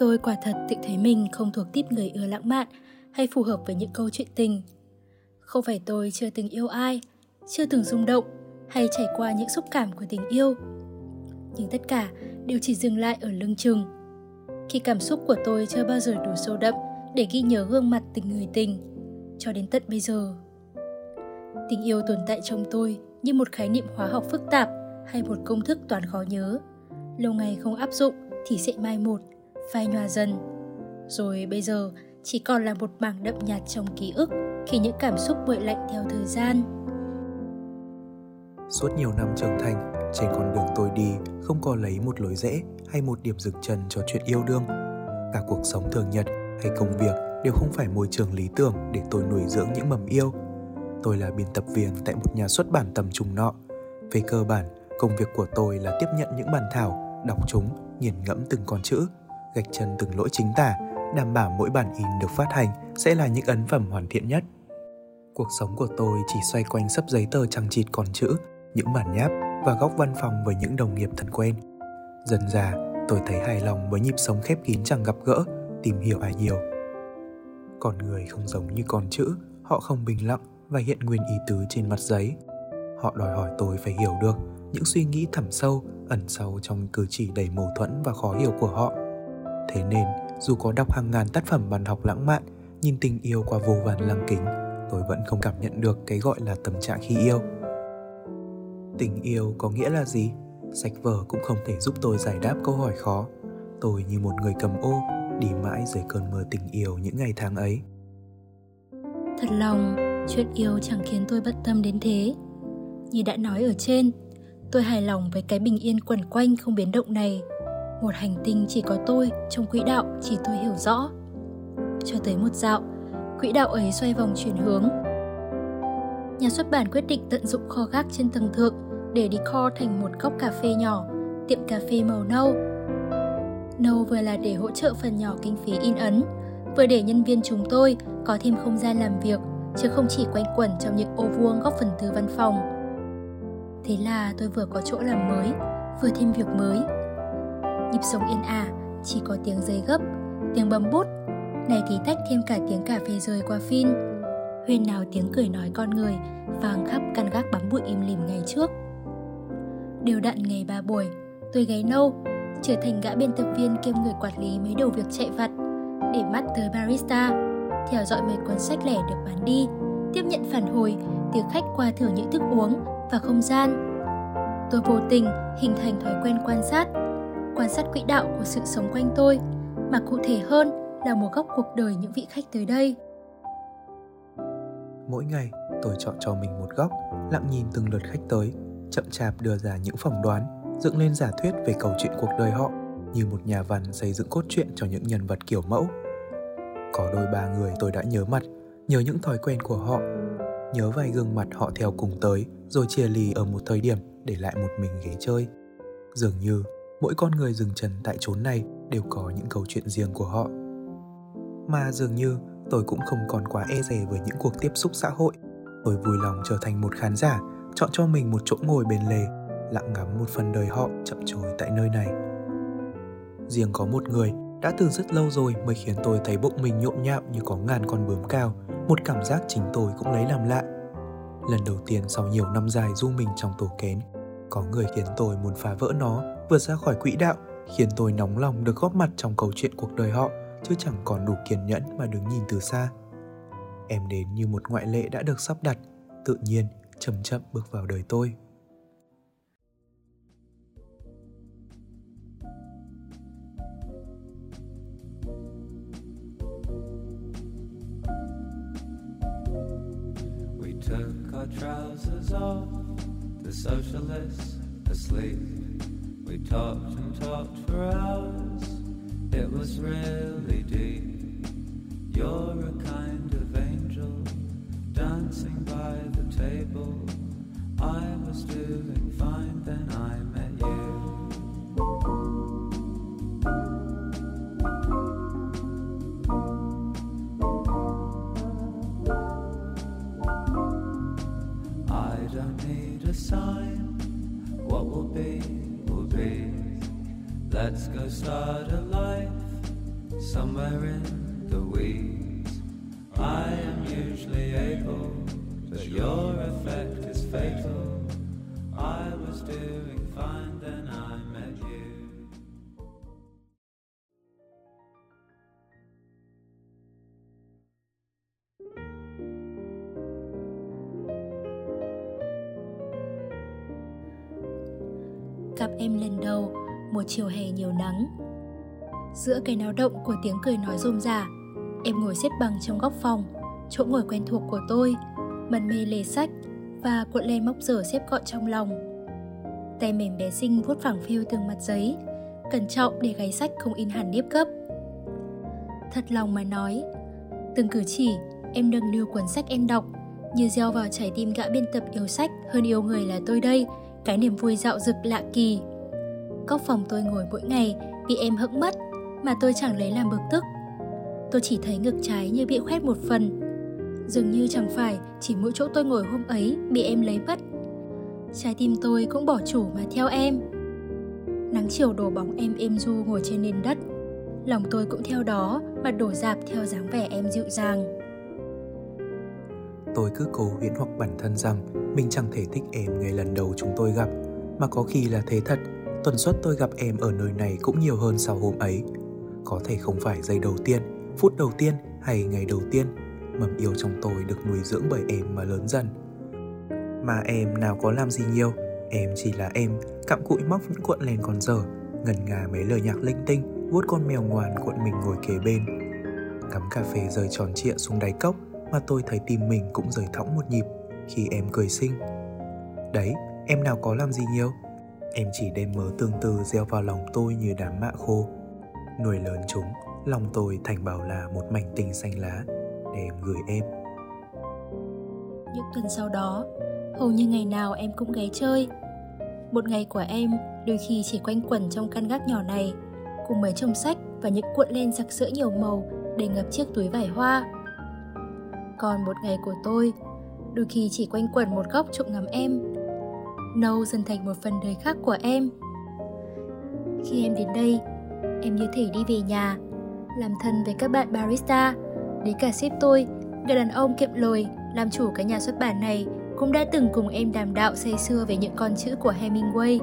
Tôi quả thật tự thấy mình không thuộc tiếp người ưa lãng mạn hay phù hợp với những câu chuyện tình. Không phải tôi chưa từng yêu ai, chưa từng rung động hay trải qua những xúc cảm của tình yêu. Nhưng tất cả đều chỉ dừng lại ở lưng chừng. Khi cảm xúc của tôi chưa bao giờ đủ sâu đậm để ghi nhớ gương mặt tình người tình, cho đến tận bây giờ. Tình yêu tồn tại trong tôi như một khái niệm hóa học phức tạp hay một công thức toán khó nhớ. Lâu ngày không áp dụng thì sẽ mai một phai nhòa dần. Rồi bây giờ chỉ còn là một mảng đậm nhạt trong ký ức khi những cảm xúc nguội lạnh theo thời gian. Suốt nhiều năm trưởng thành, trên con đường tôi đi không có lấy một lối rẽ hay một điểm dừng chân cho chuyện yêu đương. Cả cuộc sống thường nhật hay công việc đều không phải môi trường lý tưởng để tôi nuôi dưỡng những mầm yêu. Tôi là biên tập viên tại một nhà xuất bản tầm trung nọ. Về cơ bản, công việc của tôi là tiếp nhận những bản thảo, đọc chúng, nghiền ngẫm từng con chữ gạch chân từng lỗi chính tả, đảm bảo mỗi bản in được phát hành sẽ là những ấn phẩm hoàn thiện nhất. Cuộc sống của tôi chỉ xoay quanh sấp giấy tờ chằng chịt còn chữ, những bản nháp và góc văn phòng với những đồng nghiệp thân quen. Dần già, tôi thấy hài lòng với nhịp sống khép kín chẳng gặp gỡ, tìm hiểu ai nhiều. Con người không giống như con chữ, họ không bình lặng và hiện nguyên ý tứ trên mặt giấy. Họ đòi hỏi tôi phải hiểu được những suy nghĩ thẳm sâu, ẩn sâu trong cử chỉ đầy mâu thuẫn và khó hiểu của họ Thế nên, dù có đọc hàng ngàn tác phẩm văn học lãng mạn, nhìn tình yêu qua vô vàn lăng kính, tôi vẫn không cảm nhận được cái gọi là tâm trạng khi yêu. Tình yêu có nghĩa là gì? Sách vở cũng không thể giúp tôi giải đáp câu hỏi khó. Tôi như một người cầm ô, đi mãi dưới cơn mưa tình yêu những ngày tháng ấy. Thật lòng, chuyện yêu chẳng khiến tôi bận tâm đến thế. Như đã nói ở trên, tôi hài lòng với cái bình yên quẩn quanh không biến động này một hành tinh chỉ có tôi, trong quỹ đạo chỉ tôi hiểu rõ. Cho tới một dạo, quỹ đạo ấy xoay vòng chuyển hướng. Nhà xuất bản quyết định tận dụng kho gác trên tầng thượng để decor thành một góc cà phê nhỏ, tiệm cà phê màu nâu. Nâu vừa là để hỗ trợ phần nhỏ kinh phí in ấn, vừa để nhân viên chúng tôi có thêm không gian làm việc, chứ không chỉ quanh quẩn trong những ô vuông góc phần tư văn phòng. Thế là tôi vừa có chỗ làm mới, vừa thêm việc mới nhịp sống yên ả, chỉ có tiếng giấy gấp, tiếng bấm bút, này thì tách thêm cả tiếng cà phê rơi qua phin. Huyên nào tiếng cười nói con người vang khắp căn gác bám bụi im lìm ngày trước. Đều đặn ngày ba buổi, tôi gáy nâu, trở thành gã biên tập viên kiêm người quản lý mấy đầu việc chạy vặt, để mắt tới barista, theo dõi mấy cuốn sách lẻ được bán đi, tiếp nhận phản hồi từ khách qua thử những thức uống và không gian. Tôi vô tình hình thành thói quen quan sát quan sát quỹ đạo của sự sống quanh tôi, mà cụ thể hơn là một góc cuộc đời những vị khách tới đây. Mỗi ngày, tôi chọn cho mình một góc, lặng nhìn từng lượt khách tới, chậm chạp đưa ra những phỏng đoán, dựng lên giả thuyết về câu chuyện cuộc đời họ, như một nhà văn xây dựng cốt truyện cho những nhân vật kiểu mẫu. Có đôi ba người tôi đã nhớ mặt, nhớ những thói quen của họ, nhớ vài gương mặt họ theo cùng tới, rồi chia lì ở một thời điểm để lại một mình ghế chơi. Dường như mỗi con người dừng chân tại chốn này đều có những câu chuyện riêng của họ. Mà dường như tôi cũng không còn quá e dè với những cuộc tiếp xúc xã hội. Tôi vui lòng trở thành một khán giả, chọn cho mình một chỗ ngồi bên lề, lặng ngắm một phần đời họ chậm trôi tại nơi này. Riêng có một người đã từ rất lâu rồi mới khiến tôi thấy bụng mình nhộn nhạo như có ngàn con bướm cao, một cảm giác chính tôi cũng lấy làm lạ. Lần đầu tiên sau nhiều năm dài du mình trong tổ kén, có người khiến tôi muốn phá vỡ nó vượt ra khỏi quỹ đạo khiến tôi nóng lòng được góp mặt trong câu chuyện cuộc đời họ chứ chẳng còn đủ kiên nhẫn mà đứng nhìn từ xa em đến như một ngoại lệ đã được sắp đặt tự nhiên chậm chậm bước vào đời tôi We took our trousers off, the socialists asleep. We talked and talked for hours. It was really deep. you're a kind of angel dancing by the table. I was doing fine, then I met you. Let's go start a life somewhere in the weeds. I am usually able, but your effect is fatal. I was doing fine, then I chiều hè nhiều nắng. Giữa cái náo động của tiếng cười nói rôm rả, em ngồi xếp bằng trong góc phòng, chỗ ngồi quen thuộc của tôi, mân mê lề sách và cuộn lên móc giờ xếp gọn trong lòng. Tay mềm bé xinh vuốt phẳng phiu từng mặt giấy, cẩn trọng để gáy sách không in hẳn nếp gấp. Thật lòng mà nói, từng cử chỉ em nâng niu cuốn sách em đọc như gieo vào trái tim gã biên tập yêu sách hơn yêu người là tôi đây cái niềm vui dạo dực lạ kỳ. Góc phòng tôi ngồi mỗi ngày bị em hững mất mà tôi chẳng lấy làm bực tức. Tôi chỉ thấy ngực trái như bị khoét một phần. Dường như chẳng phải chỉ mỗi chỗ tôi ngồi hôm ấy bị em lấy mất. Trái tim tôi cũng bỏ chủ mà theo em. Nắng chiều đổ bóng em êm du ngồi trên nền đất. Lòng tôi cũng theo đó mà đổ dạp theo dáng vẻ em dịu dàng. Tôi cứ cố huyễn hoặc bản thân rằng mình chẳng thể thích em ngay lần đầu chúng tôi gặp, mà có khi là thế thật, tần suất tôi gặp em ở nơi này cũng nhiều hơn sau hôm ấy. Có thể không phải giây đầu tiên, phút đầu tiên hay ngày đầu tiên, mầm yêu trong tôi được nuôi dưỡng bởi em mà lớn dần. Mà em nào có làm gì nhiều, em chỉ là em, cặm cụi móc những cuộn len còn dở, ngần ngà mấy lời nhạc linh tinh, vuốt con mèo ngoan cuộn mình ngồi kế bên. Cắm cà phê rơi tròn trịa xuống đáy cốc, mà tôi thấy tim mình cũng rời thõng một nhịp khi em cười xinh. Đấy, em nào có làm gì nhiều. Em chỉ đem mớ tương tư gieo vào lòng tôi như đám mạ khô. Nuôi lớn chúng, lòng tôi thành bảo là một mảnh tình xanh lá để em gửi em. Những tuần sau đó, hầu như ngày nào em cũng ghé chơi. Một ngày của em đôi khi chỉ quanh quẩn trong căn gác nhỏ này, cùng mấy chồng sách và những cuộn len sặc sỡ nhiều màu để ngập chiếc túi vải hoa. Còn một ngày của tôi, đôi khi chỉ quanh quẩn một góc trộm ngắm em. Nâu dần thành một phần đời khác của em. Khi em đến đây, em như thể đi về nhà, làm thân với các bạn barista, đến cả sếp tôi, người đàn ông kiệm lời, làm chủ cái nhà xuất bản này cũng đã từng cùng em đàm đạo say sưa về những con chữ của Hemingway.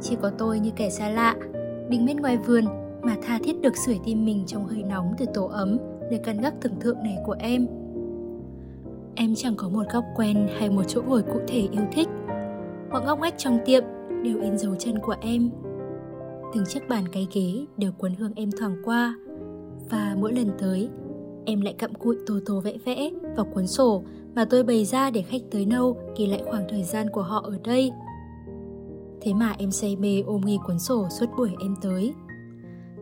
Chỉ có tôi như kẻ xa lạ, đứng bên ngoài vườn mà tha thiết được sưởi tim mình trong hơi nóng từ tổ ấm nơi căn gác tưởng thượng này của em. Em chẳng có một góc quen hay một chỗ ngồi cụ thể yêu thích. Mọi ngóc ngách trong tiệm đều in dấu chân của em. Từng chiếc bàn cái ghế đều cuốn hương em thoảng qua. Và mỗi lần tới, em lại cặm cụi tô tô vẽ vẽ vào cuốn sổ mà tôi bày ra để khách tới nâu ghi lại khoảng thời gian của họ ở đây. Thế mà em say mê ôm nghi cuốn sổ suốt buổi em tới.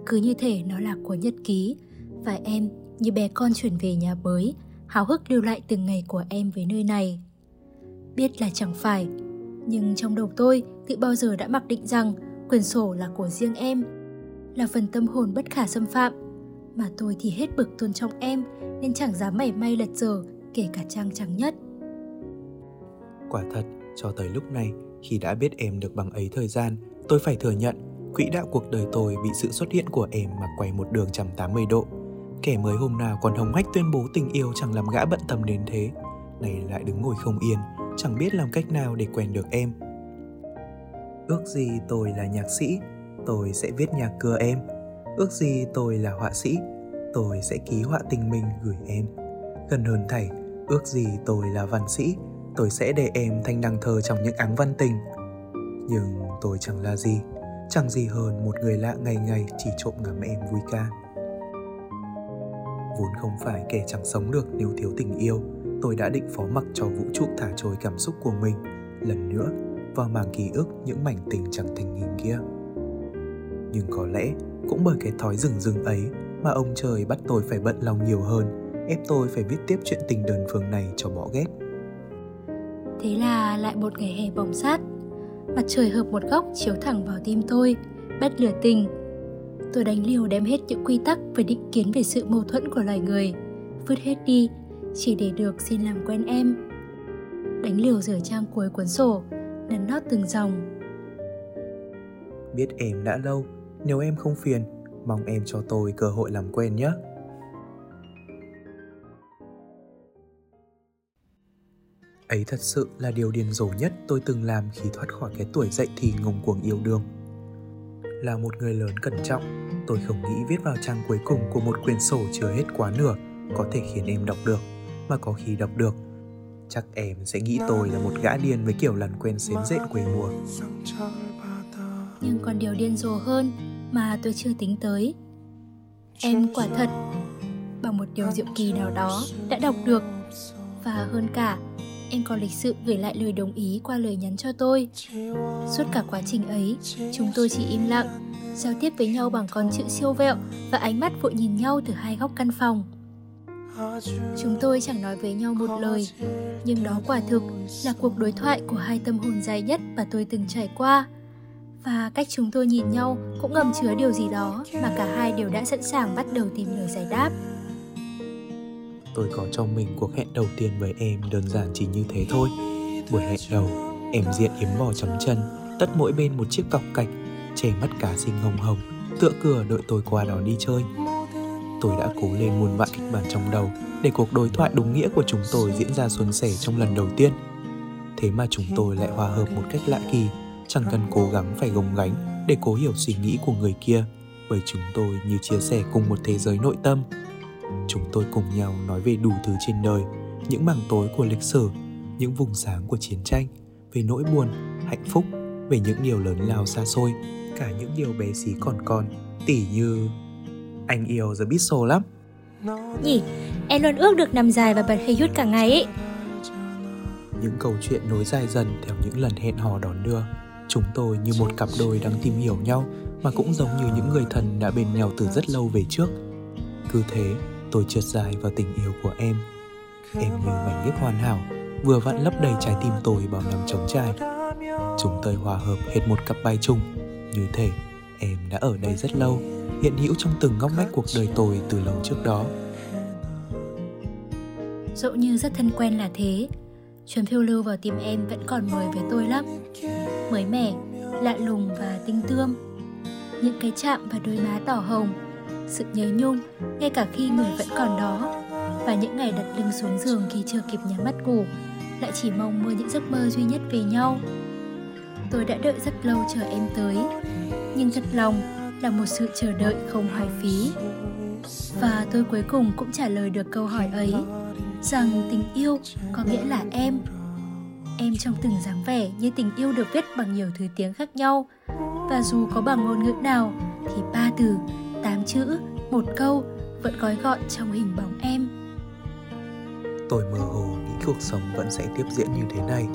Cứ như thể nó là cuốn nhật ký và em như bé con chuyển về nhà mới, háo hức lưu lại từng ngày của em với nơi này. Biết là chẳng phải, nhưng trong đầu tôi tự bao giờ đã mặc định rằng quyển sổ là của riêng em, là phần tâm hồn bất khả xâm phạm, mà tôi thì hết bực tôn trọng em nên chẳng dám mảy may lật dở kể cả trang trắng nhất. Quả thật, cho tới lúc này, khi đã biết em được bằng ấy thời gian, tôi phải thừa nhận, quỹ đạo cuộc đời tôi bị sự xuất hiện của em mà quay một đường 180 độ. Kẻ mới hôm nào còn hồng hách tuyên bố tình yêu chẳng làm gã bận tâm đến thế, này lại đứng ngồi không yên, chẳng biết làm cách nào để quen được em. Ước gì tôi là nhạc sĩ, tôi sẽ viết nhạc cưa em. Ước gì tôi là họa sĩ, tôi sẽ ký họa tình mình gửi em. Gần hơn thảy, ước gì tôi là văn sĩ, tôi sẽ để em thanh đăng thơ trong những áng văn tình. Nhưng tôi chẳng là gì, chẳng gì hơn một người lạ ngày ngày chỉ trộm ngắm em vui ca. Vốn không phải kẻ chẳng sống được nếu thiếu tình yêu, tôi đã định phó mặc cho vũ trụ thả trôi cảm xúc của mình lần nữa vào màng ký ức những mảnh tình chẳng thành hình kia. Nhưng có lẽ cũng bởi cái thói rừng rừng ấy mà ông trời bắt tôi phải bận lòng nhiều hơn, ép tôi phải viết tiếp chuyện tình đơn phương này cho bỏ ghét. Thế là lại một ngày hè bồng sát Mặt trời hợp một góc chiếu thẳng vào tim tôi Bắt lửa tình Tôi đánh liều đem hết những quy tắc và định kiến về sự mâu thuẫn của loài người Vứt hết đi chỉ để được xin làm quen em. Đánh liều rửa trang cuối cuốn sổ Nắn nót từng dòng. Biết em đã lâu Nếu em không phiền Mong em cho tôi cơ hội làm quen nhé. Ấy thật sự là điều điên rồ nhất tôi từng làm khi thoát khỏi cái tuổi dậy thì ngông cuồng yêu đương. Là một người lớn cẩn trọng, tôi không nghĩ viết vào trang cuối cùng của một quyển sổ chứa hết quá nửa có thể khiến em đọc được, mà có khi đọc được. Chắc em sẽ nghĩ tôi là một gã điên với kiểu lần quen xến rện quê mùa. Nhưng còn điều điên rồ hơn mà tôi chưa tính tới. Em quả thật bằng một điều diệu kỳ nào đó đã đọc được và hơn cả em có lịch sự gửi lại lời đồng ý qua lời nhắn cho tôi. Suốt cả quá trình ấy, chúng tôi chỉ im lặng, giao tiếp với nhau bằng con chữ siêu vẹo và ánh mắt vội nhìn nhau từ hai góc căn phòng. Chúng tôi chẳng nói với nhau một lời, nhưng đó quả thực là cuộc đối thoại của hai tâm hồn dài nhất mà tôi từng trải qua. Và cách chúng tôi nhìn nhau cũng ngầm chứa điều gì đó mà cả hai đều đã sẵn sàng bắt đầu tìm lời giải đáp tôi có cho mình cuộc hẹn đầu tiên với em đơn giản chỉ như thế thôi. Buổi hẹn đầu, em diện yếm bò chấm chân, tất mỗi bên một chiếc cọc cạch, che mắt cá xinh hồng hồng, tựa cửa đợi tôi qua đó đi chơi. Tôi đã cố lên muôn vạn kịch bản trong đầu để cuộc đối thoại đúng nghĩa của chúng tôi diễn ra suôn sẻ trong lần đầu tiên. Thế mà chúng tôi lại hòa hợp một cách lạ kỳ, chẳng cần cố gắng phải gồng gánh để cố hiểu suy nghĩ của người kia, bởi chúng tôi như chia sẻ cùng một thế giới nội tâm chúng tôi cùng nhau nói về đủ thứ trên đời những mảng tối của lịch sử những vùng sáng của chiến tranh về nỗi buồn hạnh phúc về những điều lớn lao xa xôi cả những điều bé xí còn con tỉ như anh yêu The Beatles lắm. Nhỉ em luôn ước được nằm dài và bật hơi hút cả ngày ấy. Những câu chuyện nối dài dần theo những lần hẹn hò đón đưa chúng tôi như một cặp đôi đang tìm hiểu nhau mà cũng giống như những người thân đã bên nhau từ rất lâu về trước. Cứ thế tôi trượt dài vào tình yêu của em. Em như mảnh ghép hoàn hảo vừa vặn lấp đầy trái tim tôi bao năm trống trải chúng tôi hòa hợp hết một cặp bài chung. Như thể em đã ở đây rất lâu hiện hữu trong từng ngóc ngách cuộc đời tôi từ lâu trước đó. Dẫu như rất thân quen là thế chuyến phiêu lưu vào tim em vẫn còn mới với tôi lắm. Mới mẻ, lạ lùng và tinh tươm. Những cái chạm và đôi má đỏ hồng, sự nhớ nhung, ngay cả khi người vẫn còn đó. Và những ngày đặt lưng xuống giường khi chưa kịp nhắm mắt ngủ, lại chỉ mong mơ những giấc mơ duy nhất về nhau. Tôi đã đợi rất lâu chờ em tới, nhưng thật lòng là một sự chờ đợi không hoài phí và tôi cuối cùng cũng trả lời được câu hỏi ấy rằng tình yêu có nghĩa là em em trong từng dáng vẻ như tình yêu được viết bằng nhiều thứ tiếng khác nhau và dù có bằng ngôn ngữ nào thì ba từ tám chữ, một câu vẫn gói gọn trong hình bóng em. Tôi mơ hồ nghĩ cuộc sống vẫn sẽ tiếp diễn như thế này.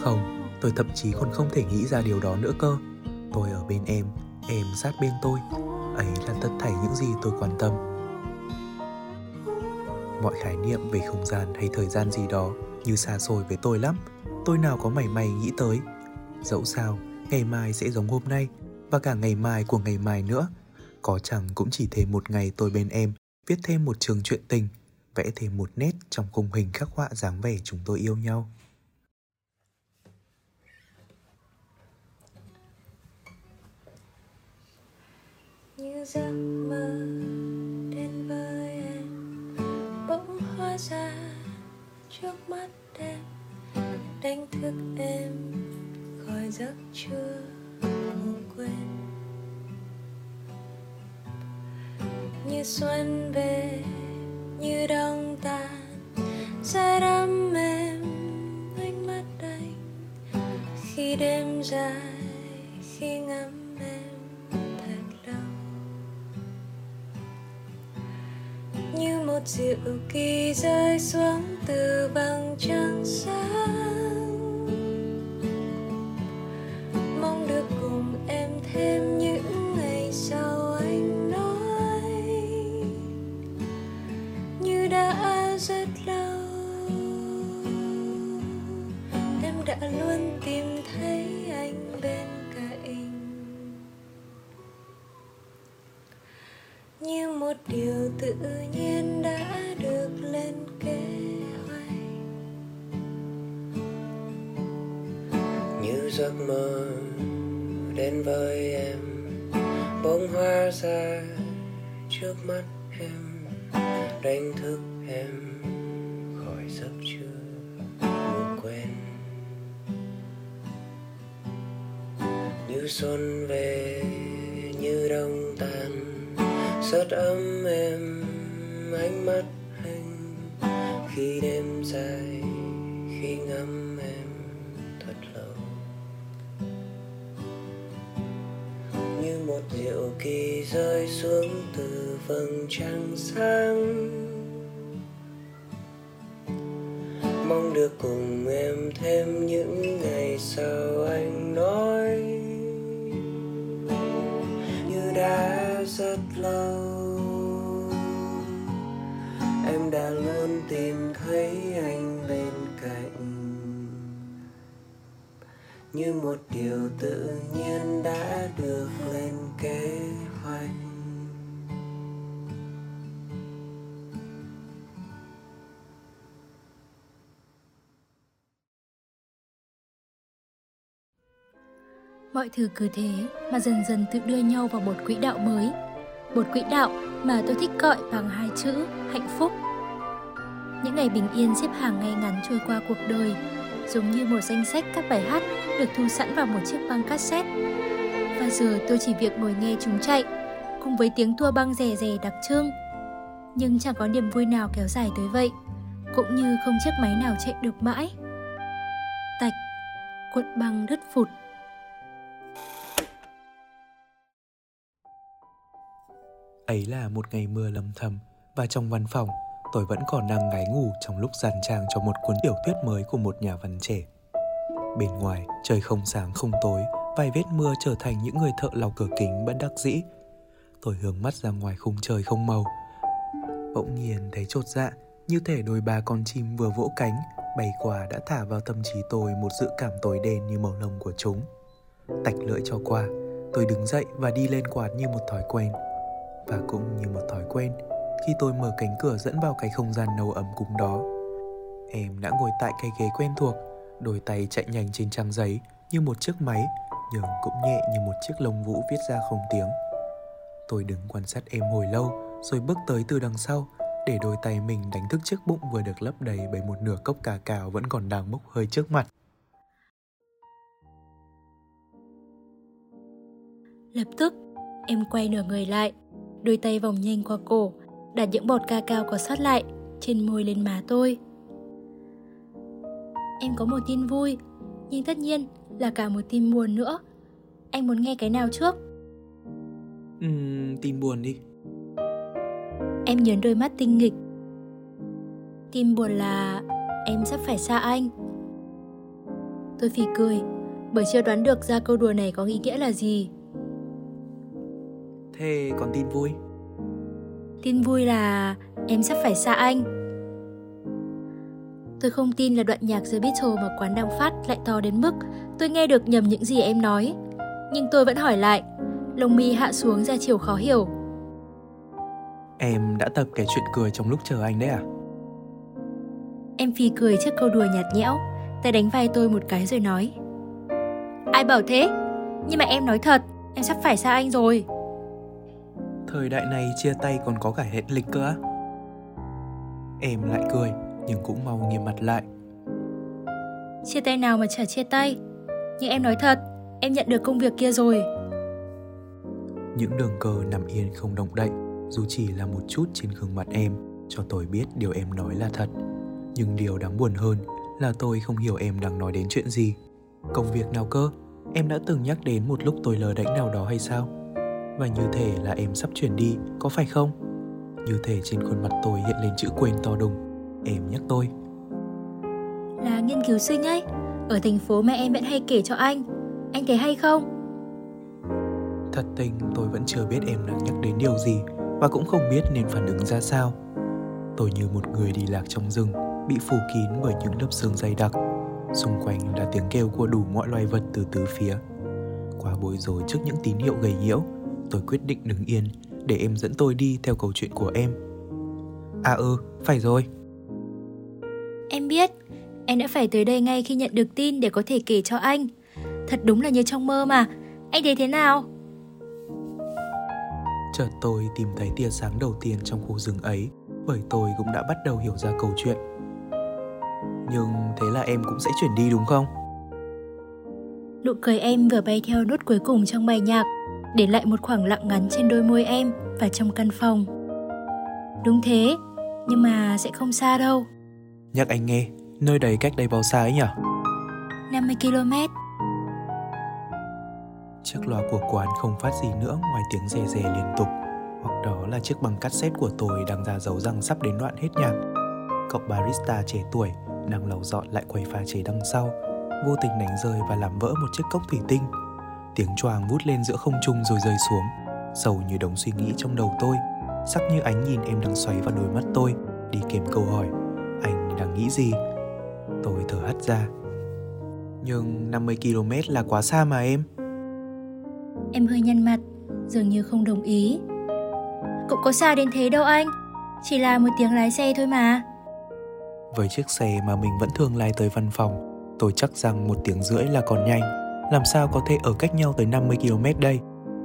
Không, tôi thậm chí còn không thể nghĩ ra điều đó nữa cơ. Tôi ở bên em, em sát bên tôi. Ấy là tất thảy những gì tôi quan tâm. Mọi khái niệm về không gian hay thời gian gì đó như xa xôi với tôi lắm. Tôi nào có mảy may nghĩ tới. Dẫu sao, ngày mai sẽ giống hôm nay và cả ngày mai của ngày mai nữa có chẳng cũng chỉ thêm một ngày tôi bên em viết thêm một trường chuyện tình vẽ thêm một nét trong khung hình khắc họa dáng vẻ chúng tôi yêu nhau giấc mơ đến với em. Bỗng hóa ra trước mắt em, đánh thức em khỏi giấc trưa ngủ quên. Như xuân về, như đông tàn sẽ đắm em ánh mắt anh. Khi đêm dài, khi ngắm như một diệu kỳ rơi xuống từ vầng trăng sáng. Mong được cùng em thêm những ngày sau anh nói. Như đã rất lâu, em đã luôn tìm thấy anh bên như một điều tự nhiên đã được lên kế hoạch. Như giấc mơ đến với em, bông hoa ra trước mắt em, đánh thức em khỏi giấc chưa ngủ quên. Như xuân về rất ấm êm ánh mắt anh khi đêm dài, khi ngắm em thật lâu. Như một diệu kỳ rơi xuống từ vầng trăng sáng như một điều tự nhiên đã được lên kế hoạch Mọi thứ cứ thế mà dần dần tự đưa nhau vào một quỹ đạo mới. Một quỹ đạo mà tôi thích gọi bằng hai chữ hạnh phúc. Những ngày bình yên xếp hàng ngay ngắn trôi qua cuộc đời, giống như một danh sách các bài hát được thu sẵn vào một chiếc băng cassette. Và giờ tôi chỉ việc ngồi nghe chúng chạy, cùng với tiếng tua băng rè rè đặc trưng. Nhưng chẳng có niềm vui nào kéo dài tới vậy, cũng như không chiếc máy nào chạy được mãi. Tạch, cuộn băng đứt phụt. Ấy là một ngày mưa lầm thầm và trong văn phòng tôi vẫn còn đang ngái ngủ trong lúc dàn trang cho một cuốn tiểu thuyết mới của một nhà văn trẻ. Bên ngoài, trời không sáng không tối, vài vết mưa trở thành những người thợ lau cửa kính bất đắc dĩ. Tôi hướng mắt ra ngoài khung trời không màu. Bỗng nhiên thấy chột dạ, như thể đôi ba con chim vừa vỗ cánh, bay qua đã thả vào tâm trí tôi một dự cảm tối đen như màu lông của chúng. Tạch lưỡi cho qua, tôi đứng dậy và đi lên quạt như một thói quen. Và cũng như một thói quen, khi tôi mở cánh cửa dẫn vào cái không gian nâu ấm cúng đó. Em đã ngồi tại cái ghế quen thuộc, đôi tay chạy nhanh trên trang giấy như một chiếc máy, nhưng cũng nhẹ như một chiếc lông vũ viết ra không tiếng. Tôi đứng quan sát em hồi lâu, rồi bước tới từ đằng sau, để đôi tay mình đánh thức chiếc bụng vừa được lấp đầy bởi một nửa cốc cà cào vẫn còn đang bốc hơi trước mặt. Lập tức, em quay nửa người lại, đôi tay vòng nhanh qua cổ, đặt những bọt ca cao còn sót lại trên môi lên má tôi. Em có một tin vui, nhưng tất nhiên là cả một tin buồn nữa. Anh muốn nghe cái nào trước? Uhm, tin buồn đi. Em nhớn đôi mắt tinh nghịch. Tin buồn là em sắp phải xa anh. Tôi phì cười, bởi chưa đoán được ra câu đùa này có ý nghĩa là gì. Thế còn tin vui? Tin vui là em sắp phải xa anh. Tôi không tin là đoạn nhạc The Beatles mà quán đang phát lại to đến mức tôi nghe được nhầm những gì em nói. Nhưng tôi vẫn hỏi lại, lông mi hạ xuống ra chiều khó hiểu. Em đã tập kể chuyện cười trong lúc chờ anh đấy à? Em phi cười trước câu đùa nhạt nhẽo, tay đánh vai tôi một cái rồi nói. Ai bảo thế? Nhưng mà em nói thật, em sắp phải xa anh rồi. Thời đại này chia tay còn có cả hẹn lịch cơ á? Em lại cười, nhưng cũng mau nghiêm mặt lại. Chia tay nào mà chả chia tay. Nhưng em nói thật, em nhận được công việc kia rồi. Những đường cờ nằm yên không động đậy, dù chỉ là một chút trên gương mặt em, cho tôi biết điều em nói là thật. Nhưng điều đáng buồn hơn là tôi không hiểu em đang nói đến chuyện gì. Công việc nào cơ? Em đã từng nhắc đến một lúc tôi lờ đánh nào đó hay sao? Và như thể là em sắp chuyển đi, có phải không? Như thể trên khuôn mặt tôi hiện lên chữ quên to đùng. Em nhắc tôi. Là nghiên cứu sinh ấy, ở thành phố mẹ em vẫn hay kể cho anh. Anh thấy hay không? Thật tình tôi vẫn chưa biết em đang nhắc đến điều gì và cũng không biết nên phản ứng ra sao. Tôi như một người đi lạc trong rừng, bị phủ kín bởi những lớp sương dày đặc. Xung quanh là tiếng kêu của đủ mọi loài vật từ tứ phía. Quá bối rối trước những tín hiệu gầy nhiễu, tôi quyết định đứng yên để em dẫn tôi đi theo câu chuyện của em À ừ, phải rồi. Em biết, em đã phải tới đây ngay khi nhận được tin để có thể kể cho anh. Thật đúng là như trong mơ mà. Anh thấy thế nào? Chợt tôi tìm thấy tia sáng đầu tiên trong khu rừng ấy bởi tôi cũng đã bắt đầu hiểu ra câu chuyện. Nhưng thế là em cũng sẽ chuyển đi đúng không? Nụ cười em vừa bay theo nốt cuối cùng trong bài nhạc, để lại một khoảng lặng ngắn trên đôi môi em và trong căn phòng. Đúng thế, nhưng mà sẽ không xa đâu. Nhắc anh nghe, nơi đấy cách đây bao xa ấy nhỉ? 50 km. Chiếc loa của quán không phát gì nữa ngoài tiếng rè rè liên tục Hoặc đó là chiếc băng cassette của tôi đang ra dấu rằng sắp đến đoạn hết nhạc Cậu barista trẻ tuổi đang lau dọn lại quầy pha chế đằng sau Vô tình đánh rơi và làm vỡ một chiếc cốc thủy tinh Tiếng choàng vút lên giữa không trung rồi rơi xuống Sầu như đống suy nghĩ trong đầu tôi Sắc như ánh nhìn em đang xoáy vào đôi mắt tôi Đi kèm câu hỏi Anh đang nghĩ gì? Tôi thở hắt ra Nhưng 50 km là quá xa mà em Em hơi nhăn mặt, dường như không đồng ý. Cũng có xa đến thế đâu anh, chỉ là một tiếng lái xe thôi mà. Với chiếc xe mà mình vẫn thường lái tới văn phòng, tôi chắc rằng một tiếng rưỡi là còn nhanh. Làm sao có thể ở cách nhau tới 50 km đây?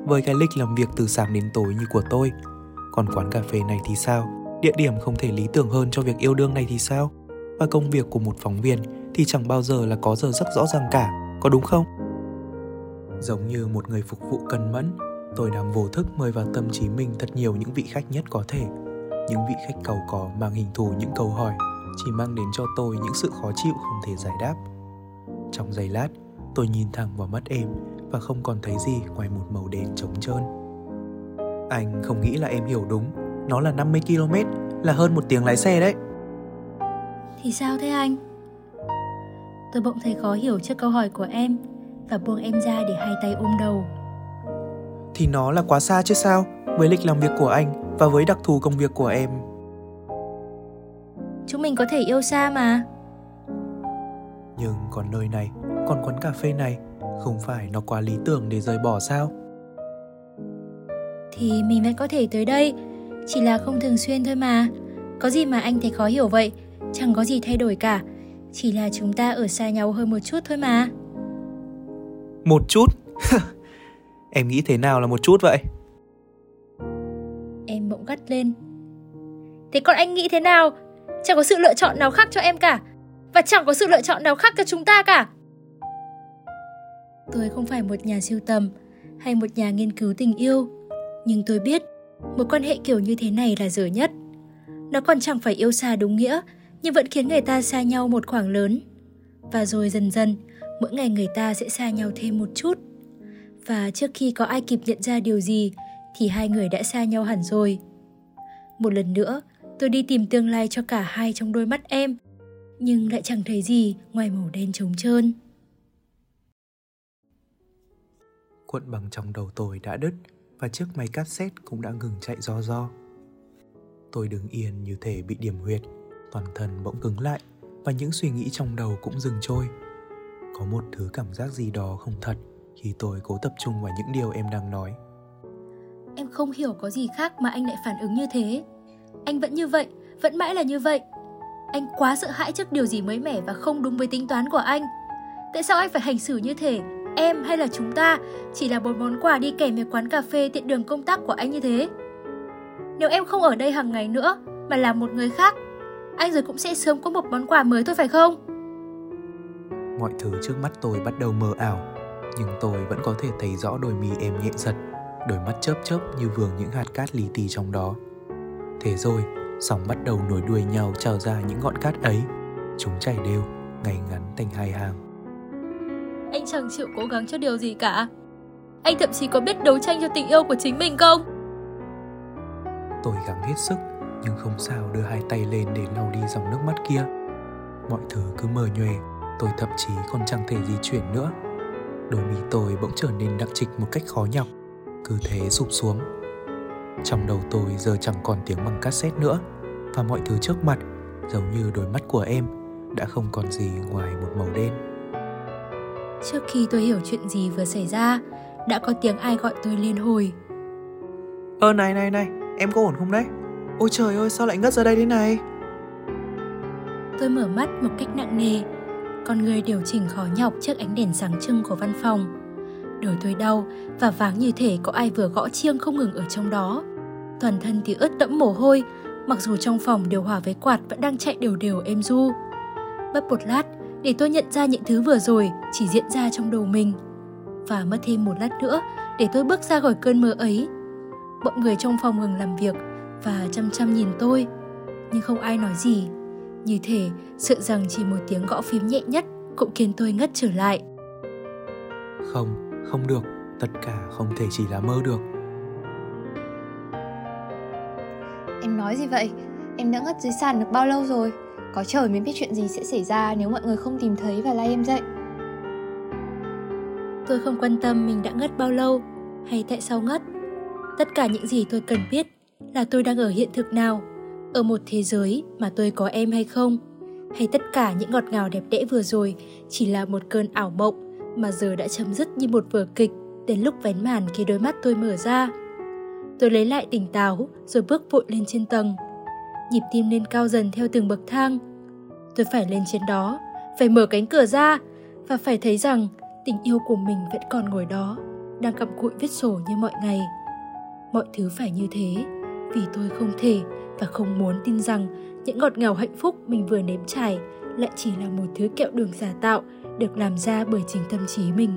Với cái lịch làm việc từ sáng đến tối như của tôi. Còn quán cà phê này thì sao? Địa điểm không thể lý tưởng hơn cho việc yêu đương này thì sao? Và công việc của một phóng viên thì chẳng bao giờ là có giờ rất rõ ràng cả, có đúng không? Giống như một người phục vụ cần mẫn, tôi đang vô thức mời vào tâm trí mình thật nhiều những vị khách nhất có thể. Những vị khách cầu có mang hình thù những câu hỏi, chỉ mang đến cho tôi những sự khó chịu không thể giải đáp. Trong giây lát, tôi nhìn thẳng vào mắt em và không còn thấy gì ngoài một màu đen trống trơn. Anh không nghĩ là em hiểu đúng, nó là 50 km, là hơn một tiếng lái xe đấy. Thì sao thế anh? Tôi bỗng thấy khó hiểu trước câu hỏi của em và buông em ra để hai tay ôm đầu. Thì nó là quá xa chứ sao, với lịch làm việc của anh và với đặc thù công việc của em. Chúng mình có thể yêu xa mà. Nhưng còn nơi này, còn quán cà phê này, không phải nó quá lý tưởng để rời bỏ sao? Thì mình vẫn có thể tới đây, chỉ là không thường xuyên thôi mà. Có gì mà anh thấy khó hiểu vậy, chẳng có gì thay đổi cả. Chỉ là chúng ta ở xa nhau hơn một chút thôi mà. Một chút? em nghĩ thế nào là một chút vậy? Em bỗng gắt lên. Thế còn anh nghĩ thế nào? Chẳng có sự lựa chọn nào khác cho em cả. Và chẳng có sự lựa chọn nào khác cho chúng ta cả. Tôi không phải một nhà siêu tầm hay một nhà nghiên cứu tình yêu. Nhưng tôi biết một quan hệ kiểu như thế này là dở nhất. Nó còn chẳng phải yêu xa đúng nghĩa, nhưng vẫn khiến người ta xa nhau một khoảng lớn. Và rồi dần dần, mỗi ngày người ta sẽ xa nhau thêm một chút. Và trước khi có ai kịp nhận ra điều gì, thì hai người đã xa nhau hẳn rồi. Một lần nữa, tôi đi tìm tương lai cho cả hai trong đôi mắt em, nhưng lại chẳng thấy gì ngoài màu đen trống trơn. Cuộn bằng trong đầu tôi đã đứt và chiếc máy cassette cũng đã ngừng chạy do do. Tôi đứng yên như thể bị điểm huyệt, toàn thân bỗng cứng lại và những suy nghĩ trong đầu cũng dừng trôi. Có một thứ cảm giác gì đó không thật khi tôi cố tập trung vào những điều em đang nói. Em không hiểu có gì khác mà anh lại phản ứng như thế. Anh vẫn như vậy, vẫn mãi là như vậy. Anh quá sợ hãi trước điều gì mới mẻ và không đúng với tính toán của anh. Tại sao anh phải hành xử như thế? Em hay là chúng ta chỉ là một món quà đi kèm với quán cà phê tiện đường công tác của anh như thế? Nếu em không ở đây hàng ngày nữa mà là một người khác, anh rồi cũng sẽ sớm có một món quà mới thôi phải không? Mọi thứ trước mắt tôi bắt đầu mờ ảo, nhưng tôi vẫn có thể thấy rõ đôi mì em nhẹ giật, đôi mắt chớp chớp như vương những hạt cát lì tì trong đó. Thế rồi, sóng bắt đầu nối đuôi nhau trào ra những ngọn cát ấy. Chúng chảy đều, ngay ngắn thành hai hàng. Anh chẳng chịu cố gắng cho điều gì cả. Anh thậm chí có biết đấu tranh cho tình yêu của chính mình không? Tôi gắng hết sức, nhưng không sao đưa hai tay lên để lau đi dòng nước mắt kia. Mọi thứ cứ mờ nhòe, tôi thậm chí còn chẳng thể di chuyển nữa. Đôi mi tôi bỗng trở nên đặc trịch một cách khó nhọc, cứ thế sụp xuống. Trong đầu tôi giờ chẳng còn tiếng bằng cassette nữa, và mọi thứ trước mặt, giống như đôi mắt của em, đã không còn gì ngoài một màu đen. Trước khi tôi hiểu chuyện gì vừa xảy ra, đã có tiếng ai gọi tôi liên hồi. Ơ này này này, em có ổn không đấy? Ôi trời ơi sao lại ngất ra đây thế này Tôi mở mắt một cách nặng nề Con người điều chỉnh khó nhọc trước ánh đèn sáng trưng của văn phòng Đầu tôi đau và váng như thể có ai vừa gõ chiêng không ngừng ở trong đó Toàn thân thì ướt đẫm mồ hôi Mặc dù trong phòng điều hòa với quạt vẫn đang chạy đều đều êm du Mất một lát để tôi nhận ra những thứ vừa rồi chỉ diễn ra trong đầu mình. Và mất thêm một lát nữa để tôi bước ra khỏi cơn mơ ấy. Mọi người trong phòng ngừng làm việc và chăm chăm nhìn tôi. Nhưng không ai nói gì. Như thể sợ rằng chỉ một tiếng gõ phím nhẹ nhất cũng khiến tôi ngất trở lại. Không, không được. Tất cả không thể chỉ là mơ được. Em nói gì vậy? Em đã ngất dưới sàn được bao lâu rồi? Có trời mới biết chuyện gì sẽ xảy ra nếu mọi người không tìm thấy và lay em dậy. Tôi không quan tâm mình đã ngất bao lâu hay tại sao ngất. Tất cả những gì tôi cần biết là tôi đang ở hiện thực nào, ở một thế giới mà tôi có em hay không, hay tất cả những ngọt ngào đẹp đẽ vừa rồi chỉ là một cơn ảo mộng mà giờ đã chấm dứt như một vở kịch đến lúc vén màn khi đôi mắt tôi mở ra. Tôi lấy lại tỉnh táo rồi bước vội lên trên tầng. Nhịp tim lên cao dần theo từng bậc thang. Tôi phải lên trên đó, phải mở cánh cửa ra và phải thấy rằng tình yêu của mình vẫn còn ngồi đó, đang cặm cụi viết sổ như mọi ngày. Mọi thứ phải như thế, vì tôi không thể và không muốn tin rằng những ngọt ngào hạnh phúc mình vừa nếm trải lại chỉ là một thứ kẹo đường giả tạo được làm ra bởi chính tâm trí mình.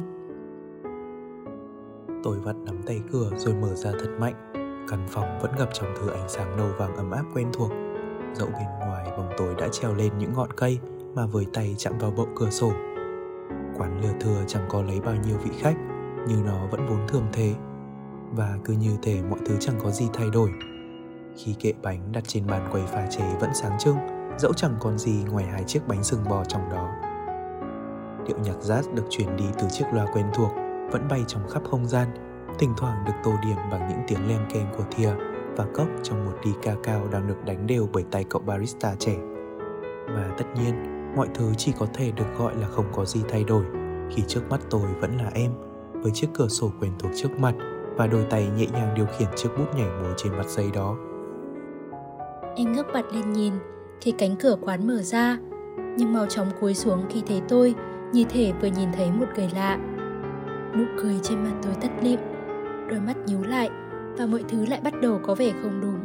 Tôi vặn nắm tay cửa rồi mở ra thật mạnh. Căn phòng vẫn ngập trong thứ ánh sáng nâu vàng ấm áp quen thuộc. Dẫu bên ngoài bóng tối đã treo lên những ngọn cây mà với tay chạm vào bậu cửa sổ. Quán lừa thừa chẳng có lấy bao nhiêu vị khách, như nó vẫn vốn thường thế. Và cứ như thể mọi thứ chẳng có gì thay đổi. Khi kệ bánh đặt trên bàn quầy pha chế vẫn sáng trưng, dẫu chẳng còn gì ngoài hai chiếc bánh sừng bò trong đó. Điệu nhạc jazz được chuyển đi từ chiếc loa quen thuộc vẫn bay trong khắp không gian, thỉnh thoảng được tô điểm bằng những tiếng len keng của thìa và cốc trong một ly ca cao đang được đánh đều bởi tay cậu barista trẻ. Và tất nhiên, mọi thứ chỉ có thể được gọi là không có gì thay đổi khi trước mắt tôi vẫn là em, với chiếc cửa sổ quen thuộc trước mặt và đôi tay nhẹ nhàng điều khiển chiếc bút nhảy múa trên mặt giấy đó. Em ngước mặt lên nhìn, thì cánh cửa quán mở ra, nhưng mau chóng cúi xuống khi thấy tôi, như thể vừa nhìn thấy một người lạ. Nụ cười trên mặt tôi tắt lịm, đôi mắt nhíu lại và mọi thứ lại bắt đầu có vẻ không đúng.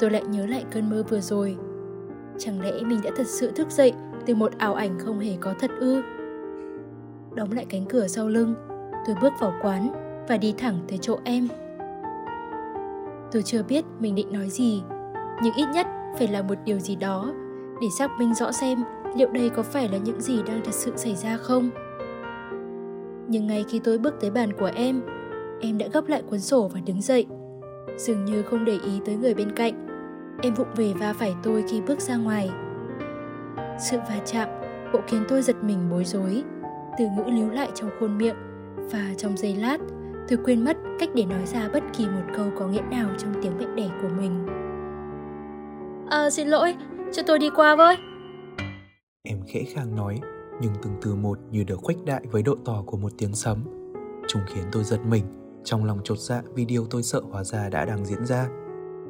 Tôi lại nhớ lại cơn mơ vừa rồi. Chẳng lẽ mình đã thật sự thức dậy từ một ảo ảnh không hề có thật ư? Đóng lại cánh cửa sau lưng, tôi bước vào quán và đi thẳng tới chỗ em. Tôi chưa biết mình định nói gì, nhưng ít nhất phải là một điều gì đó để xác minh rõ xem liệu đây có phải là những gì đang thật sự xảy ra không. Nhưng ngay khi tôi bước tới bàn của em, em đã gấp lại cuốn sổ và đứng dậy. Dường như không để ý tới người bên cạnh, em vụng về va phải tôi khi bước ra ngoài. Sự va chạm bộ khiến tôi giật mình bối rối, từ ngữ líu lại trong khuôn miệng và trong giây lát tôi quên mất cách để nói ra bất kỳ một câu có nghĩa nào trong tiếng mẹ đẻ của mình. À, xin lỗi, cho tôi đi qua với. Em khẽ khàng nói, nhưng từng từ một như được khuếch đại với độ to của một tiếng sấm. Chúng khiến tôi giật mình, trong lòng chột dạ vì điều tôi sợ hóa ra đã đang diễn ra.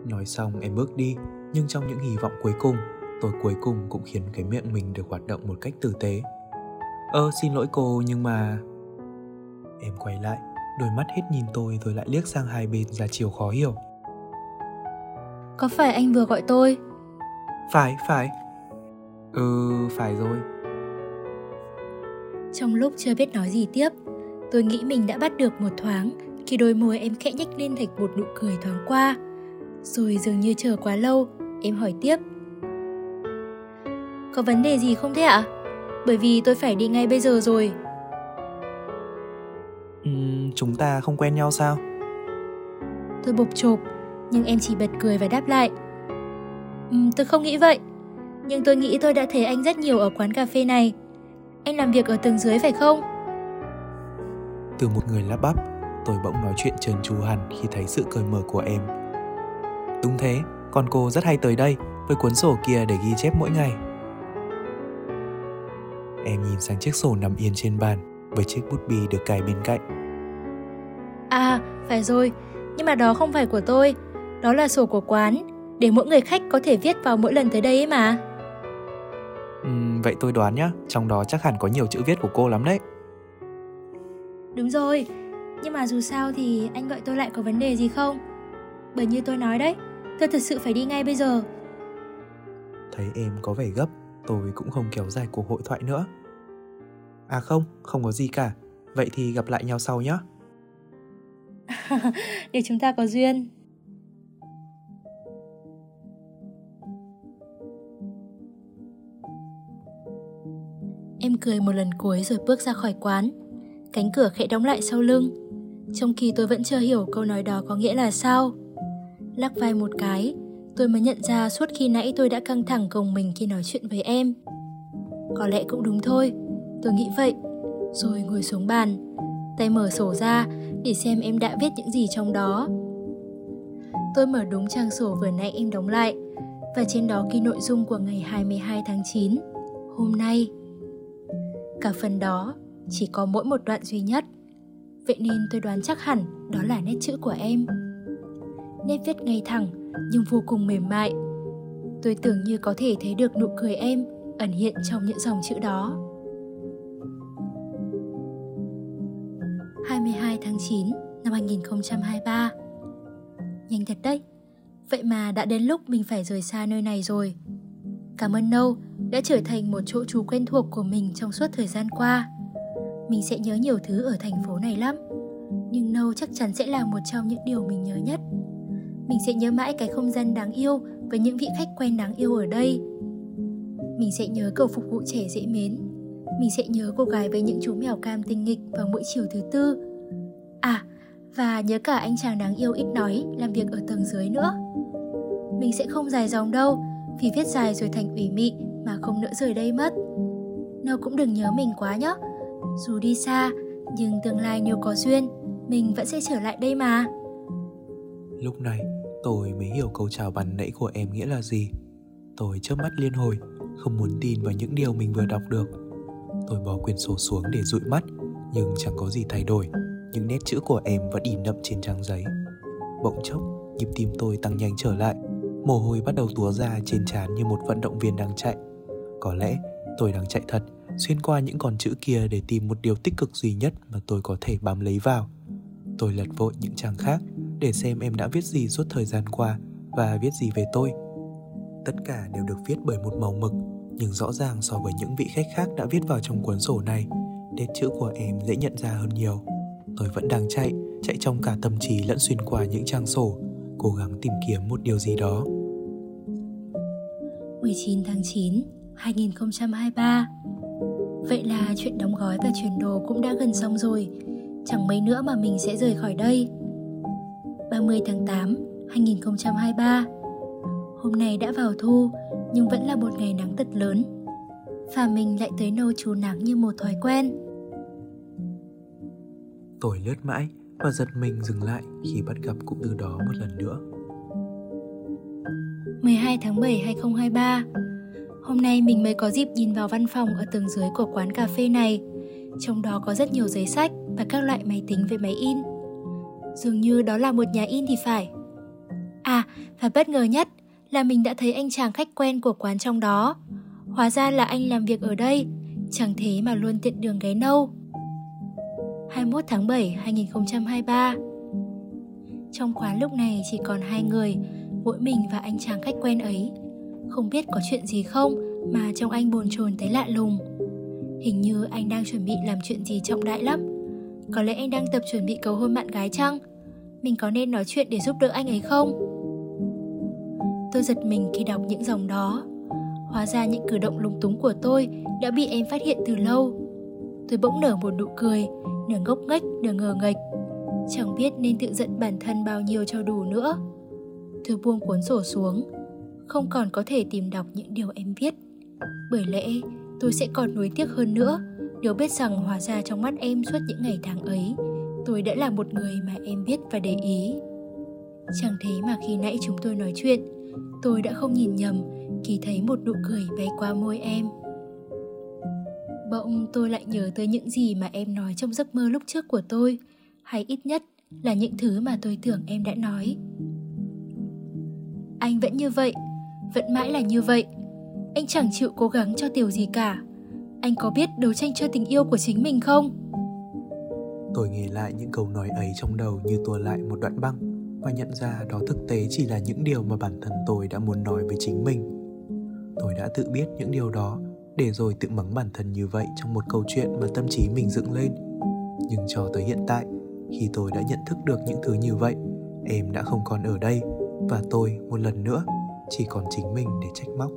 Nói xong em bước đi, nhưng trong những hy vọng cuối cùng, tôi cuối cùng cũng khiến cái miệng mình được hoạt động một cách tử tế. Ơ xin lỗi cô nhưng mà... Em quay lại, đôi mắt hết nhìn tôi rồi lại liếc sang hai bên ra chiều khó hiểu. Có phải anh vừa gọi tôi? Phải, phải. Ừ, phải rồi. Trong lúc chưa biết nói gì tiếp, tôi nghĩ mình đã bắt được một thoáng khi đôi môi em khẽ nhếch lên thành một nụ cười thoáng qua. Rồi dường như chờ quá lâu, em hỏi tiếp. Có vấn đề gì không thế ạ? Bởi vì tôi phải đi ngay bây giờ rồi. Uhm, chúng ta không quen nhau sao? Tôi bộc chộp, nhưng em chỉ bật cười và đáp lại. Uhm, tôi không nghĩ vậy, nhưng tôi nghĩ tôi đã thấy anh rất nhiều ở quán cà phê này. Anh làm việc ở tầng dưới phải không? Từ một người lắp bắp, tôi bỗng nói chuyện trơn tru hẳn khi thấy sự cởi mở của em. Đúng thế, con cô rất hay tới đây với cuốn sổ kia để ghi chép mỗi ngày. Em nhìn sang chiếc sổ nằm yên trên bàn với chiếc bút bi được cài bên cạnh. À, phải rồi, nhưng mà đó không phải của tôi, đó là sổ của quán. để mỗi người khách có thể viết vào mỗi lần tới đây ấy mà. Uhm, vậy tôi đoán nhá, trong đó chắc hẳn có nhiều chữ viết của cô lắm đấy. Đúng rồi, nhưng mà dù sao thì anh gọi tôi lại có vấn đề gì không? Bởi như tôi nói đấy, tôi thật sự phải đi ngay bây giờ. Thấy em có vẻ gấp, tôi cũng không kéo dài cuộc hội thoại nữa. À không, không có gì cả. Vậy thì gặp lại nhau sau nhé. Để chúng ta có duyên. Em cười một lần cuối rồi bước ra khỏi quán. Cánh cửa khẽ đóng lại sau lưng. Trong khi tôi vẫn chưa hiểu câu nói đó có nghĩa là sao. Lắc vai một cái, tôi mới nhận ra suốt khi nãy tôi đã căng thẳng gồng mình khi nói chuyện với em. Có lẽ cũng đúng thôi, tôi nghĩ vậy. Rồi ngồi xuống bàn, tay mở sổ ra để xem em đã viết những gì trong đó. Tôi mở đúng trang sổ vừa nãy em đóng lại và trên đó ghi nội dung của ngày 22 tháng 9, hôm nay. Cả phần đó chỉ có mỗi một đoạn duy nhất. Vậy nên tôi đoán chắc hẳn đó là nét chữ của em. Nét viết ngay thẳng, nhưng vô cùng mềm mại. Tôi tưởng như có thể thấy được nụ cười em ẩn hiện trong những dòng chữ đó. 22 tháng 9 năm 2023 Nhanh thật đấy Vậy mà đã đến lúc mình phải rời xa nơi này rồi Cảm ơn Nâu đã trở thành một chỗ trú quen thuộc của mình trong suốt thời gian qua mình sẽ nhớ nhiều thứ ở thành phố này lắm Nhưng Nâu chắc chắn sẽ là một trong những điều mình nhớ nhất Mình sẽ nhớ mãi cái không gian đáng yêu với những vị khách quen đáng yêu ở đây Mình sẽ nhớ cậu phục vụ trẻ dễ mến mình sẽ nhớ cô gái với những chú mèo cam tinh nghịch vào mỗi chiều thứ tư. À, và nhớ cả anh chàng đáng yêu ít nói làm việc ở tầng dưới nữa. Mình sẽ không dài dòng đâu, vì viết dài rồi thành ủy mị mà không nỡ rời đây mất. Nâu cũng đừng nhớ mình quá nhé. Dù đi xa, nhưng tương lai nếu có duyên, mình vẫn sẽ trở lại đây mà. Lúc này, tôi mới hiểu câu chào bàn nãy của em nghĩa là gì. Tôi chớp mắt liên hồi, không muốn tin vào những điều mình vừa đọc được. Tôi bỏ quyển sổ xuống để dụi mắt, nhưng chẳng có gì thay đổi. Những nét chữ của em vẫn in đậm trên trang giấy. Bỗng chốc, nhịp tim tôi tăng nhanh trở lại. Mồ hôi bắt đầu túa ra trên trán như một vận động viên đang chạy. Có lẽ tôi đang chạy thật, xuyên qua những con chữ kia để tìm một điều tích cực duy nhất mà tôi có thể bám lấy vào. Tôi lật vội những trang khác để xem em đã viết gì suốt thời gian qua và viết gì về tôi. Tất cả đều được viết bởi một màu mực nhưng rõ ràng so với những vị khách khác đã viết vào trong cuốn sổ này, nét chữ của em dễ nhận ra hơn nhiều. Tôi vẫn đang chạy, chạy trong cả tâm trí lẫn xuyên qua những trang sổ, cố gắng tìm kiếm một điều gì đó. 19 tháng 9, 2023 Vậy là chuyện đóng gói và chuyển đồ cũng đã gần xong rồi Chẳng mấy nữa mà mình sẽ rời khỏi đây 30 tháng 8, 2023 Hôm nay đã vào thu nhưng vẫn là một ngày nắng thật lớn. Và mình lại tới nâu trú nắng như một thói quen. Tôi lướt mãi và giật mình dừng lại khi bắt gặp cụm từ đó một lần nữa. 12 tháng 7 2023 Hôm nay mình mới có dịp nhìn vào văn phòng ở tầng dưới của quán cà phê này. Trong đó có rất nhiều giấy sách và các loại máy tính với máy in. Dường như đó là một nhà in thì phải. À, và bất ngờ nhất là mình đã thấy anh chàng khách quen của quán trong đó. Hóa ra là anh làm việc ở đây, chẳng thế mà luôn tiện đường ghé nâu. 21 tháng 7 2023 Trong quán lúc này chỉ còn hai người, mỗi mình và anh chàng khách quen ấy. Không biết có chuyện gì không mà trong anh bồn chồn tới lạ lùng. Hình như anh đang chuẩn bị làm chuyện gì trọng đại lắm. Có lẽ anh đang tập chuẩn bị cầu hôn bạn gái chăng? Mình có nên nói chuyện để giúp đỡ anh ấy không? Tôi giật mình khi đọc những dòng đó. Hóa ra những cử động lúng túng của tôi đã bị em phát hiện từ lâu. Tôi bỗng nở một nụ cười, nửa ngốc nghếch, nửa ngờ nghệch. Chẳng biết nên tự giận bản thân bao nhiêu cho đủ nữa. Tôi buông cuốn sổ xuống, không còn có thể tìm đọc những điều em viết. Bởi lẽ tôi sẽ còn nuối tiếc hơn nữa nếu biết rằng hóa ra trong mắt em suốt những ngày tháng ấy, tôi đã là một người mà em biết và để ý. Chẳng thế mà khi nãy chúng tôi nói chuyện, tôi đã không nhìn nhầm khi thấy một nụ cười bay qua môi em bỗng tôi lại nhớ tới những gì mà em nói trong giấc mơ lúc trước của tôi hay ít nhất là những thứ mà tôi tưởng em đã nói Anh vẫn như vậy, vẫn mãi là như vậy. Anh chẳng chịu cố gắng cho Tiểu gì cả. Anh có biết đấu tranh cho tình yêu của chính mình không? Tôi nghe lại những câu nói ấy trong đầu như tua lại một đoạn băng và nhận ra đó thực tế chỉ là những điều mà bản thân tôi đã muốn nói với chính mình. Tôi đã tự biết những điều đó để rồi tự mắng bản thân như vậy trong một câu chuyện mà tâm trí mình dựng lên. Nhưng cho tới hiện tại, khi tôi đã nhận thức được những thứ như vậy, em đã không còn ở đây và tôi một lần nữa chỉ còn chính mình để trách móc.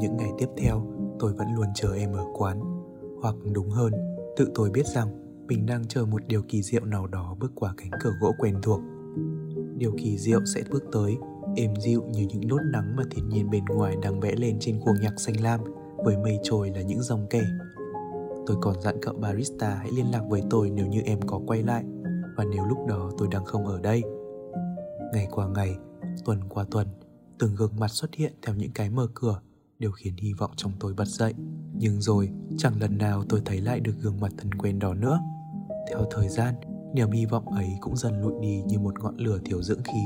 Những ngày tiếp theo, tôi vẫn luôn chờ em ở quán, hoặc đúng hơn, tự tôi biết rằng mình đang chờ một điều kỳ diệu nào đó bước qua cánh cửa gỗ quen thuộc. Điều kỳ diệu sẽ bước tới, êm dịu như những nốt nắng mà thiên nhiên bên ngoài đang vẽ lên trên cuồng nhạc xanh lam, với mây trôi là những dòng kẻ. Tôi còn dặn cậu barista hãy liên lạc với tôi nếu như em có quay lại, và nếu lúc đó tôi đang không ở đây. Ngày qua ngày, tuần qua tuần, từng gương mặt xuất hiện theo những cái mở cửa đều khiến hy vọng trong tôi bật dậy. Nhưng rồi, chẳng lần nào tôi thấy lại được gương mặt thân quen đó nữa. Theo thời gian, niềm hy vọng ấy cũng dần lụi đi như một ngọn lửa thiếu dưỡng khí.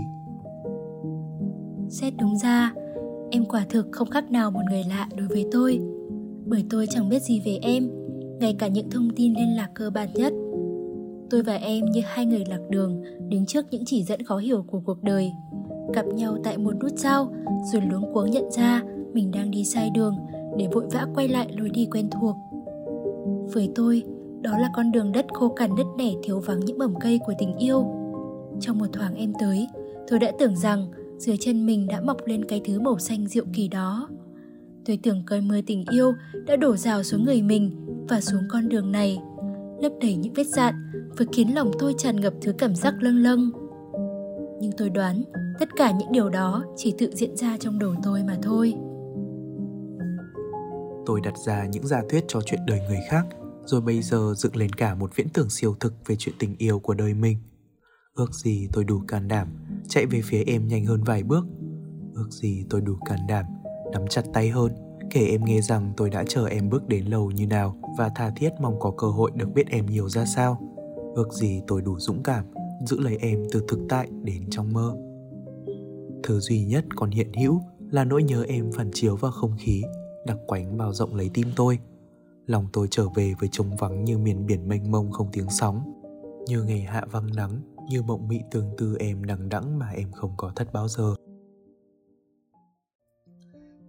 Xét đúng ra, em quả thực không khác nào một người lạ đối với tôi. Bởi tôi chẳng biết gì về em, ngay cả những thông tin liên lạc cơ bản nhất. Tôi và em như hai người lạc đường đứng trước những chỉ dẫn khó hiểu của cuộc đời. Gặp nhau tại một nút giao rồi luống cuống nhận ra mình đang đi sai đường để vội vã quay lại lối đi quen thuộc. Với tôi, đó là con đường đất khô cằn đất nẻ thiếu vắng những mầm cây của tình yêu. Trong một thoáng em tới, tôi đã tưởng rằng dưới chân mình đã mọc lên cái thứ màu xanh diệu kỳ đó. Tôi tưởng cơn mưa tình yêu đã đổ rào xuống người mình và xuống con đường này, lấp đầy những vết dạn và khiến lòng tôi tràn ngập thứ cảm giác lâng lâng. Nhưng tôi đoán tất cả những điều đó chỉ tự diễn ra trong đầu tôi mà thôi. Tôi đặt ra những giả thuyết cho chuyện đời người khác, rồi bây giờ dựng lên cả một viễn tưởng siêu thực về chuyện tình yêu của đời mình. Ước gì tôi đủ can đảm chạy về phía em nhanh hơn vài bước. Ước gì tôi đủ can đảm nắm chặt tay hơn, kể em nghe rằng tôi đã chờ em bước đến lâu như nào và tha thiết mong có cơ hội được biết em nhiều ra sao. Ước gì tôi đủ dũng cảm giữ lấy em từ thực tại đến trong mơ thứ duy nhất còn hiện hữu là nỗi nhớ em phản chiếu vào không khí, đặc quánh bao rộng lấy tim tôi. Lòng tôi trở về với trống vắng như miền biển mênh mông không tiếng sóng, như ngày hạ vắng nắng, như mộng mị tương tư em đằng đẵng mà em không có thất bao giờ.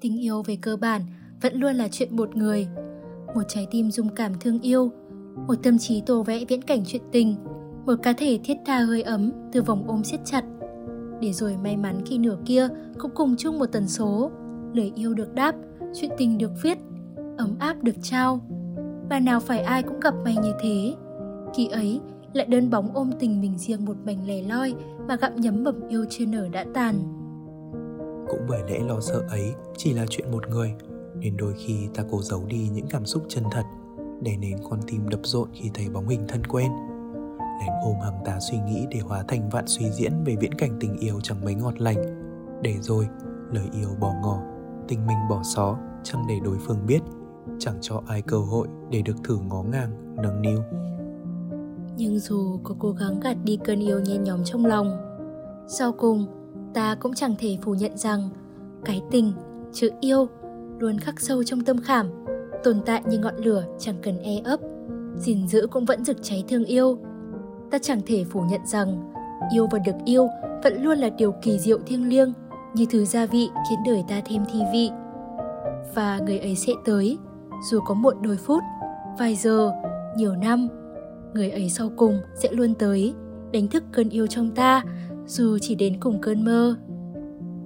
Tình yêu về cơ bản vẫn luôn là chuyện một người, một trái tim dung cảm thương yêu, một tâm trí tô vẽ viễn cảnh chuyện tình, một cá thể thiết tha hơi ấm từ vòng ôm siết chặt để rồi may mắn khi nửa kia cũng cùng chung một tần số. Lời yêu được đáp, chuyện tình được viết, ấm áp được trao. Mà nào phải ai cũng gặp may như thế. Khi ấy, lại đơn bóng ôm tình mình riêng một mảnh lẻ loi mà gặm nhấm mầm yêu chưa nở đã tàn. Cũng bởi lẽ lo sợ ấy chỉ là chuyện một người, nên đôi khi ta cố giấu đi những cảm xúc chân thật, để nên con tim đập rộn khi thấy bóng hình thân quen lén ôm hàng tá suy nghĩ để hóa thành vạn suy diễn về viễn cảnh tình yêu chẳng mấy ngọt lành. Để rồi, lời yêu bỏ ngỏ, tình mình bỏ xó, chẳng để đối phương biết, chẳng cho ai cơ hội để được thử ngó ngang, nâng niu. Nhưng dù có cố gắng gạt đi cơn yêu nhen nhóm trong lòng, sau cùng, ta cũng chẳng thể phủ nhận rằng cái tình, chữ yêu luôn khắc sâu trong tâm khảm, tồn tại như ngọn lửa chẳng cần e ấp, gìn giữ cũng vẫn rực cháy thương yêu ta chẳng thể phủ nhận rằng yêu và được yêu vẫn luôn là điều kỳ diệu thiêng liêng như thứ gia vị khiến đời ta thêm thi vị. Và người ấy sẽ tới, dù có muộn đôi phút, vài giờ, nhiều năm, người ấy sau cùng sẽ luôn tới, đánh thức cơn yêu trong ta, dù chỉ đến cùng cơn mơ.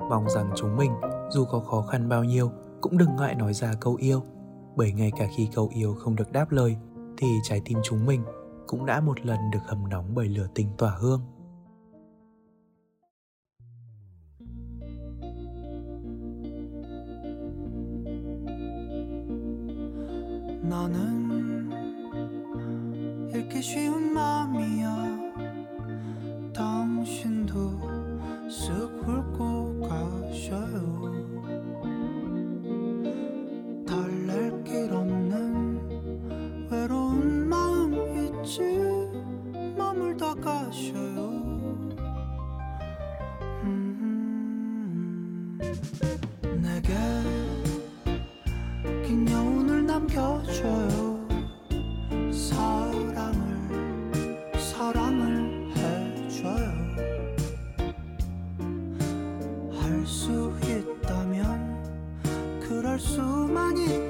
Mong rằng chúng mình, dù có khó khăn bao nhiêu, cũng đừng ngại nói ra câu yêu, bởi ngay cả khi câu yêu không được đáp lời, thì trái tim chúng mình cũng đã một lần được hầm nóng bởi lửa tình tỏa hương. 나는 읽기 쉬운 마음이야 당신도 쓱 훑고 가셔요 마셔요. 음, 내게 긴 여운을 남겨줘요. 사랑을 사랑을 해줘요. 할 수 있다면 그럴 수만 있.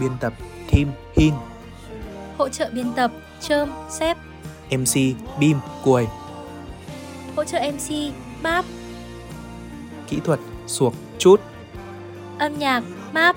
Biên tập Team Hin Hỗ trợ biên tập Trơm, Sếp. MC Bim Cuồi Hỗ trợ MC Map. Kỹ thuật Suộc Chút. Âm nhạc Map